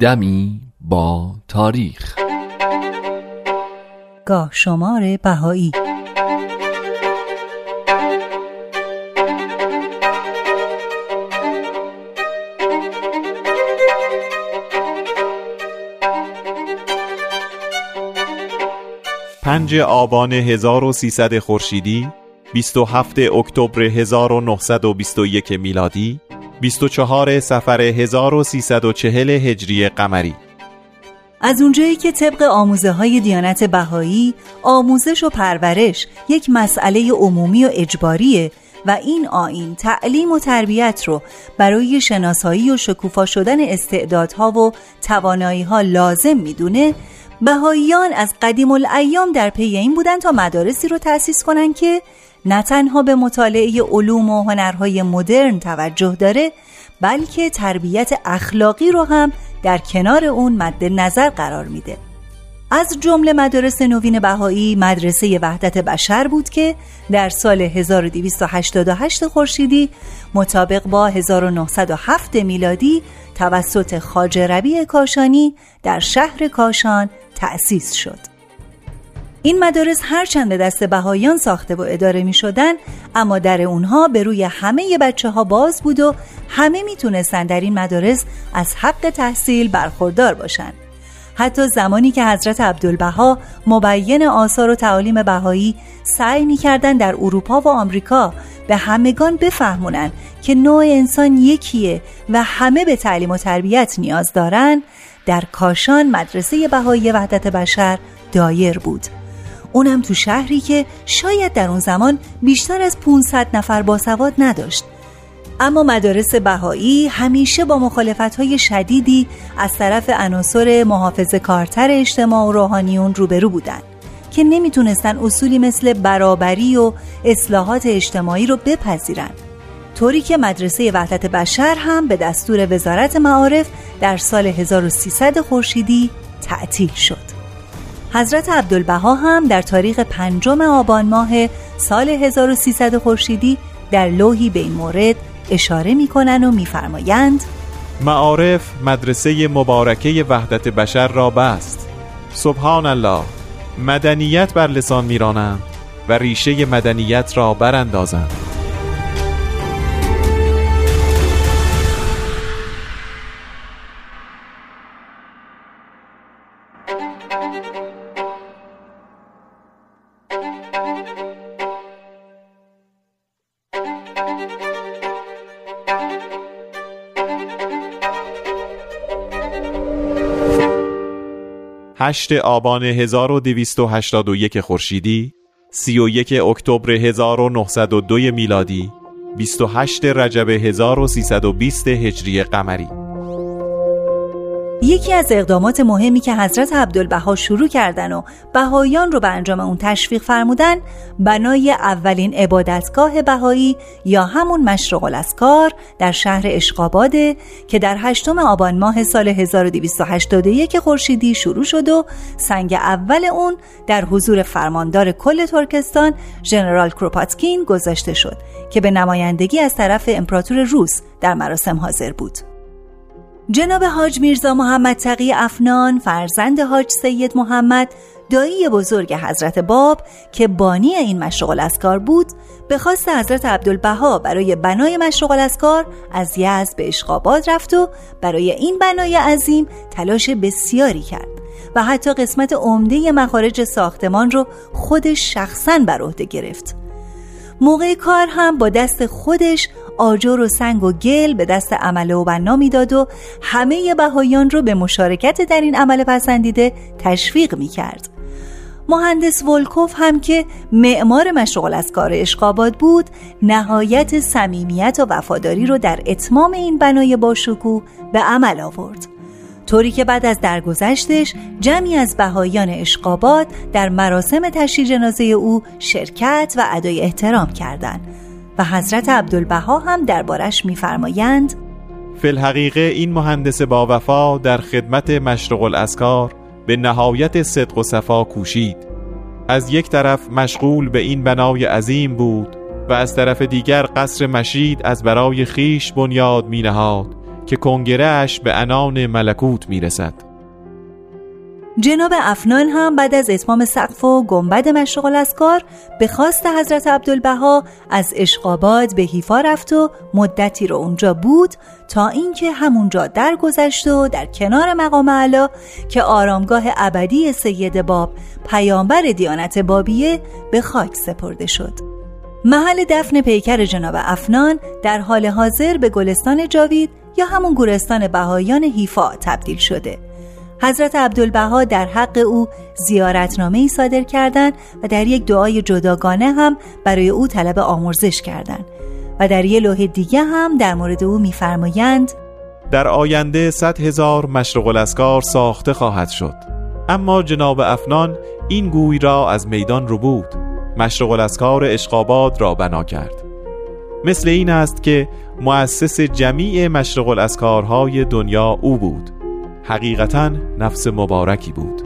دمی با تاریخ. گاه شمار بهایی. پنج آبان 1300 خورشیدی 27 اکتبر 1921 میلادی 24 سفر 1340 هجری قمری. از اونجایی که طبق آموزه های دیانت بهایی آموزش و پرورش یک مسئله عمومی و اجباریه و این آین تعلیم و تربیت رو برای شناسایی و شکوفا شدن استعدادها و تواناییها لازم می‌دونه بهاییان از قدیم الایام در پی این بودن تا مدارسی رو تأسیس کنن که نه تنها به مطالعه علوم و هنرهای مدرن توجه داره بلکه تربیت اخلاقی رو هم در کنار اون مد نظر قرار میده. از جمله مدارس نوین بهایی مدرسه وحدت بشر بود که در سال 1288 خورشیدی مطابق با 1907 میلادی توسط خاج ربی کاشانی در شهر کاشان تأسیس شد. این مدارس هرچند به دست بهایان ساخته و اداره می شدن اما در اونها به روی همه بچه ها باز بود و همه می‌تونستن در این مدارس از حق تحصیل برخوردار باشند. حتی زمانی که حضرت عبدالبها مبین آثار و تعالیم بهایی سعی می‌کردن در اروپا و آمریکا به همگان بفهمونن که نوع انسان یکیه و همه به تعلیم و تربیت نیاز دارن در کاشان مدرسه بهایی وحدت بشر دایر بود. اونم تو شهری که شاید در اون زمان بیشتر از 500 نفر باسواد نداشت. اما مدارس بهایی همیشه با مخالفت شدیدی از طرف عناصر محافظ کارتر اجتماع و روحانیون روبرو بودند که نمی‌تونستن اصولی مثل برابری و اصلاحات اجتماعی رو بپذیرن. طوری که مدرسه وحدت بشر هم به دستور وزارت معارف در سال 1300 خورشیدی تعطیل شد. حضرت عبدالبها هم در تاریخ پنجم آبان ماه سال 1300 خورشیدی در لوحی به این مورد اشاره می کنند و میفرمایند معارف مدرسه مبارکه وحدت بشر را بست. سبحان الله مدنیت بر لسان میرانند و ریشه مدنیت را براندازند. 8 آبان 1281 خورشیدی 31 اکتبر 1902 میلادی 28 رجب 1320 هجری قمری. یکی از اقدامات مهمی که حضرت عبدالبها شروع کردن و بهاییان رو به انجام اون تشویق فرمودن بنای اولین عبادتگاه بهایی یا همون مشرق الاسکار در شهر اشقاباده که در هشتم آبان ماه سال 1281 خورشیدی شروع شد و سنگ اول اون در حضور فرماندار کل ترکستان ژنرال کروپاتکین گذاشته شد که به نمایندگی از طرف امپراتور روس در مراسم حاضر بود. جناب حاج میرزا محمد تقی افنان فرزند حاج سید محمد دایی بزرگ حضرت باب که بانی این مشرق الاسکار بود به خواست حضرت عبدالبها برای بنای مشرق الاسکار از یزد به اشقاباد رفت و برای این بنای عظیم تلاش بسیاری کرد و حتی قسمت عمده مخارج ساختمان رو خودش شخصا بر عهده گرفت. موقع کار هم با دست خودش آجر و سنگ و گل به دست عمله و بنا می‌داد و همه بهایان رو به مشارکت در این عمل پسندیده تشویق می کرد. مهندس ولکوف هم که معمار مشغول از کار اشقاباد بود نهایت صمیمیت و وفاداری رو در اتمام این بنای باشکوه به عمل آورد طوری که بعد از درگذشتش جمعی از بهایان اشقاباد در مراسم تشییع جنازه او شرکت و ادای احترام کردند و حضرت عبدالبها هم دربارش میفرمایند. فی الحقیقه این مهندس با وفا در خدمت مشرق الاسکار به نهایت صدق و صفا کوشید. از یک طرف مشغول به این بنای عظیم بود و از طرف دیگر قصر مشید از برای خیش بنیاد می نهاد که کنگرهش به انان ملکوت می‌رسد. جناب افنان هم بعد از اتمام سقف و گنبد مشرق الاسکار به خواست حضرت عبدالبها از اشقاباد به حیفا رفت و مدتی رو اونجا بود تا اینکه همونجا درگذشت و در کنار مقام علا که آرامگاه ابدی سید باب پیامبر دیانت بابیه به خاک سپرده شد. محل دفن پیکر جناب افنان در حال حاضر به گلستان جاوید یا همون گورستان بهایان حیفا تبدیل شده. حضرت عبدالبها در حق او زیارتنامه ای صادر کردند و در یک دعای جداگانه هم برای او طلب آمرزش کردند و در یک لوح دیگه هم در مورد او میفرمایند در آینده صد هزار مشرق الاسکار ساخته خواهد شد. اما جناب افنان این گوی را از میدان رو بود مشرق الاسکار اشقاباد را بنا کرد. مثل این است که مؤسس جمیع مشرق الاسکارهای دنیا او بود. حقیقتا نفس مبارکی بود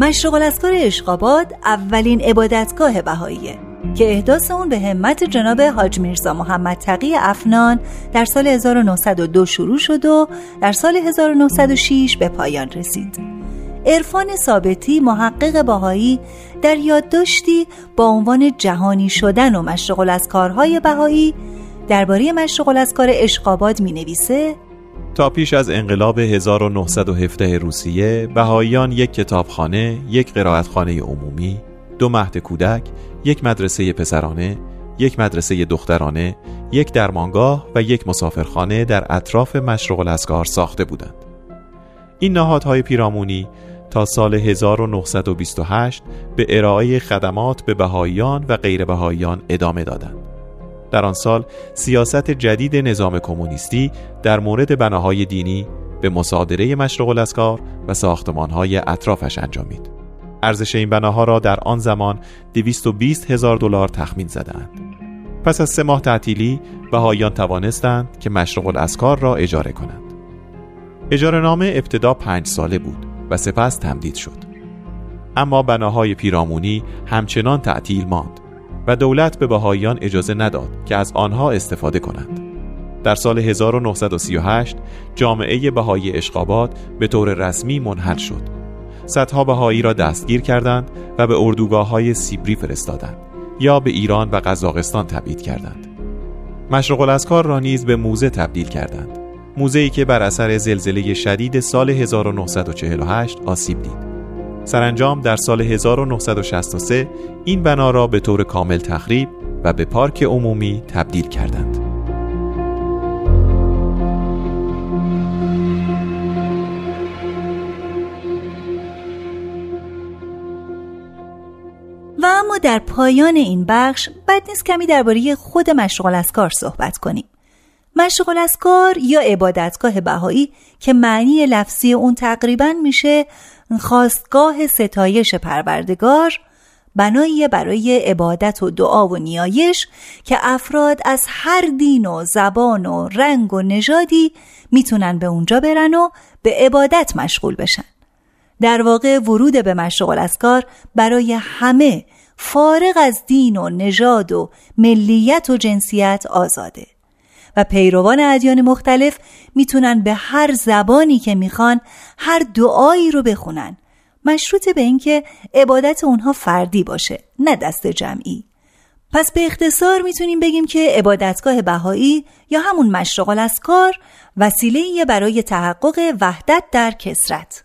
مشرق الاسکار اشقاباد اولین عبادتگاه بهاییه که احداث اون به همت جناب حاج میرزا محمد تقی افنان در سال 1902 شروع شد و در سال 1906 به پایان رسید. عرفان ثابتی محقق باهایی در یادداشتی با عنوان جهانی شدن و مشرق از کارهای بهایی درباره مشرق از کار اشقاباد می نویسه تا پیش از انقلاب 1917 روسیه بهاییان یک کتابخانه، یک قرائتخانه عمومی، دو مهد کودک، یک مدرسه پسرانه، یک مدرسه دخترانه، یک درمانگاه و یک مسافرخانه در اطراف مشرق الاسکار ساخته بودند. این نهادهای پیرامونی تا سال 1928 به ارائه خدمات به بهاییان و غیر بهاییان ادامه دادند. در آن سال سیاست جدید نظام کمونیستی در مورد بناهای دینی به مصادره مشرق الاسکار و ساختمانهای اطرافش انجامید. ارزش این بناها را در آن زمان 220 هزار دلار تخمین زدند. پس از سه ماه تعطیلی بهاییان توانستند که مشرق الاسکار را اجاره کنند. اجاره نامه ابتدا پنج ساله بود و سپس تمدید شد. اما بناهای پیرامونی همچنان تعطیل ماند و دولت به بهاییان اجازه نداد که از آنها استفاده کنند. در سال 1938 جامعه بهایی اشقابات به طور رسمی منحل شد. صدها بهایی را دستگیر کردند و به اردوگاه های سیبری فرستادند یا به ایران و قزاقستان تبعید کردند. مشرق الاسکار را نیز به موزه تبدیل کردند. موزه‌ای که بر اثر زلزله شدید سال 1948 آسیب دید. سرانجام در سال 1963 این بنا را به طور کامل تخریب و به پارک عمومی تبدیل کردند. و اما در پایان این بخش بد نیست کمی درباره خود مشغول از کار صحبت کنیم. مشغول از کار یا عبادتگاه بهایی که معنی لفظی اون تقریبا میشه خواستگاه ستایش پروردگار بنایی برای عبادت و دعا و نیایش که افراد از هر دین و زبان و رنگ و نژادی می‌تونن به اونجا برن و به عبادت مشغول بشن. در واقع ورود به مشغول از کار برای همه فارغ از دین و نژاد و ملیت و جنسیت آزاده. و پیروان ادیان مختلف می‌تونن به هر زبانی که می‌خوان هر دعایی رو بخونن. مشروط به اینکه عبادت اونها فردی باشه نه دست جمعی. پس به اختصار می‌تونیم بگیم که عبادتگاه بهایی یا همون مشرق کار وسیله برای تحقق وحدت در کسرت.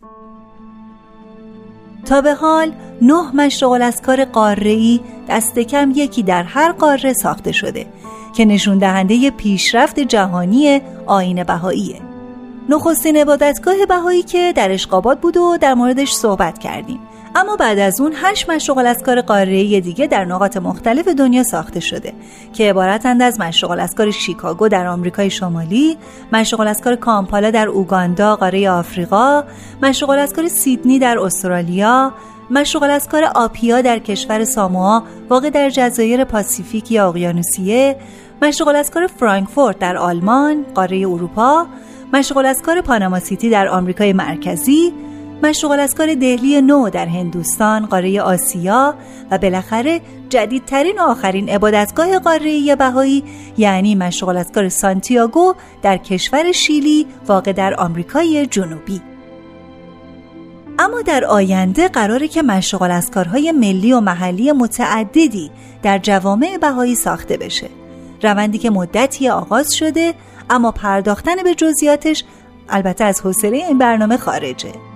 تا به حال نه مشرق الاسکار قاره دست کم یکی در هر قاره ساخته شده که نشون دهنده پیشرفت جهانی آین بهاییه. نخستین عبادتگاه بهایی که در اشقابات بود و در موردش صحبت کردیم. اما بعد از اون هشت مشغل از کار قاره دیگه در نقاط مختلف دنیا ساخته شده که عبارتند از مشغل از کار شیکاگو در آمریکای شمالی، مشغل از کار کامپالا در اوگاندا قاره آفریقا، مشغل از کار سیدنی در استرالیا، مشغل از کار آپیا در کشور ساموا واقع در جزایر پاسیفیک یا اقیانوسیه مشغول از کار فرانکفورت در آلمان، قاره اروپا، مشغول از کار پاناما سیتی در آمریکای مرکزی، مشروق الاسکار دهلی نو در هندوستان، قاره آسیا و بالاخره جدیدترین و آخرین عبادتگاه قاره بهایی یعنی مشروق الاسکار سانتیاگو در کشور شیلی واقع در آمریکای جنوبی. اما در آینده قراره که مشروق الاسکارهای ملی و محلی متعددی در جوامع بهایی ساخته بشه. روندی که مدتی آغاز شده اما پرداختن به جزئیاتش البته از حوصله این برنامه خارجه.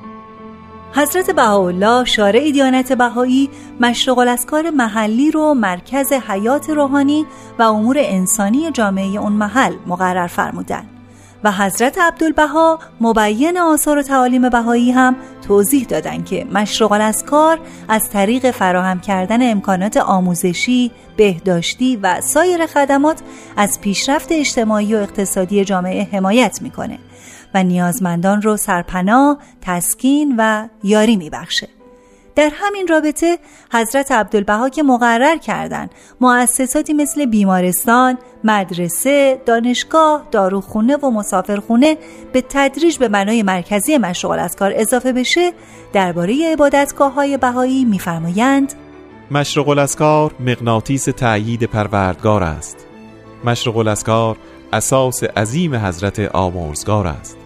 حضرت بهاءالله شارع دیانت بهایی مشرق الاسکار محلی رو مرکز حیات روحانی و امور انسانی جامعه اون محل مقرر فرمودن. و حضرت عبدالبها مبین آثار و تعالیم بهایی هم توضیح دادن که مشرق الاسکار از طریق فراهم کردن امکانات آموزشی، بهداشتی و سایر خدمات از پیشرفت اجتماعی و اقتصادی جامعه حمایت می‌کنه. و نیازمندان رو سرپناه، تسکین و یاری میبخشه. در همین رابطه حضرت عبدالبها که مقرر کردند مؤسساتی مثل بیمارستان، مدرسه، دانشگاه، داروخونه و مسافرخونه به تدریج به بنای مرکزی مشغول از کار اضافه بشه درباره عبادتگاه های بهایی میفرمایند مشرق الاسکار مغناطیس تأیید پروردگار است مشرق الاسکار اساس عظیم حضرت آمرزگار است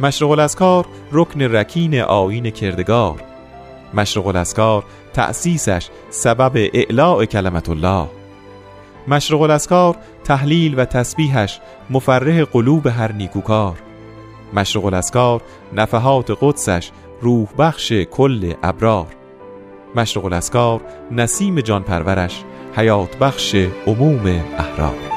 مشرق الاسکار رکن رکین آین کردگار. مشرق الاسکار تأسیسش سبب اعلاء کلمت الله. مشرق الاسکار تحلیل و تسبیحش مفرح قلوب هر نیکوکار. مشرق الاسکار نفحات قدسش روح بخش کل ابرار. مشرق الاسکار نسیم جان پرورش حیات بخش عموم احرار.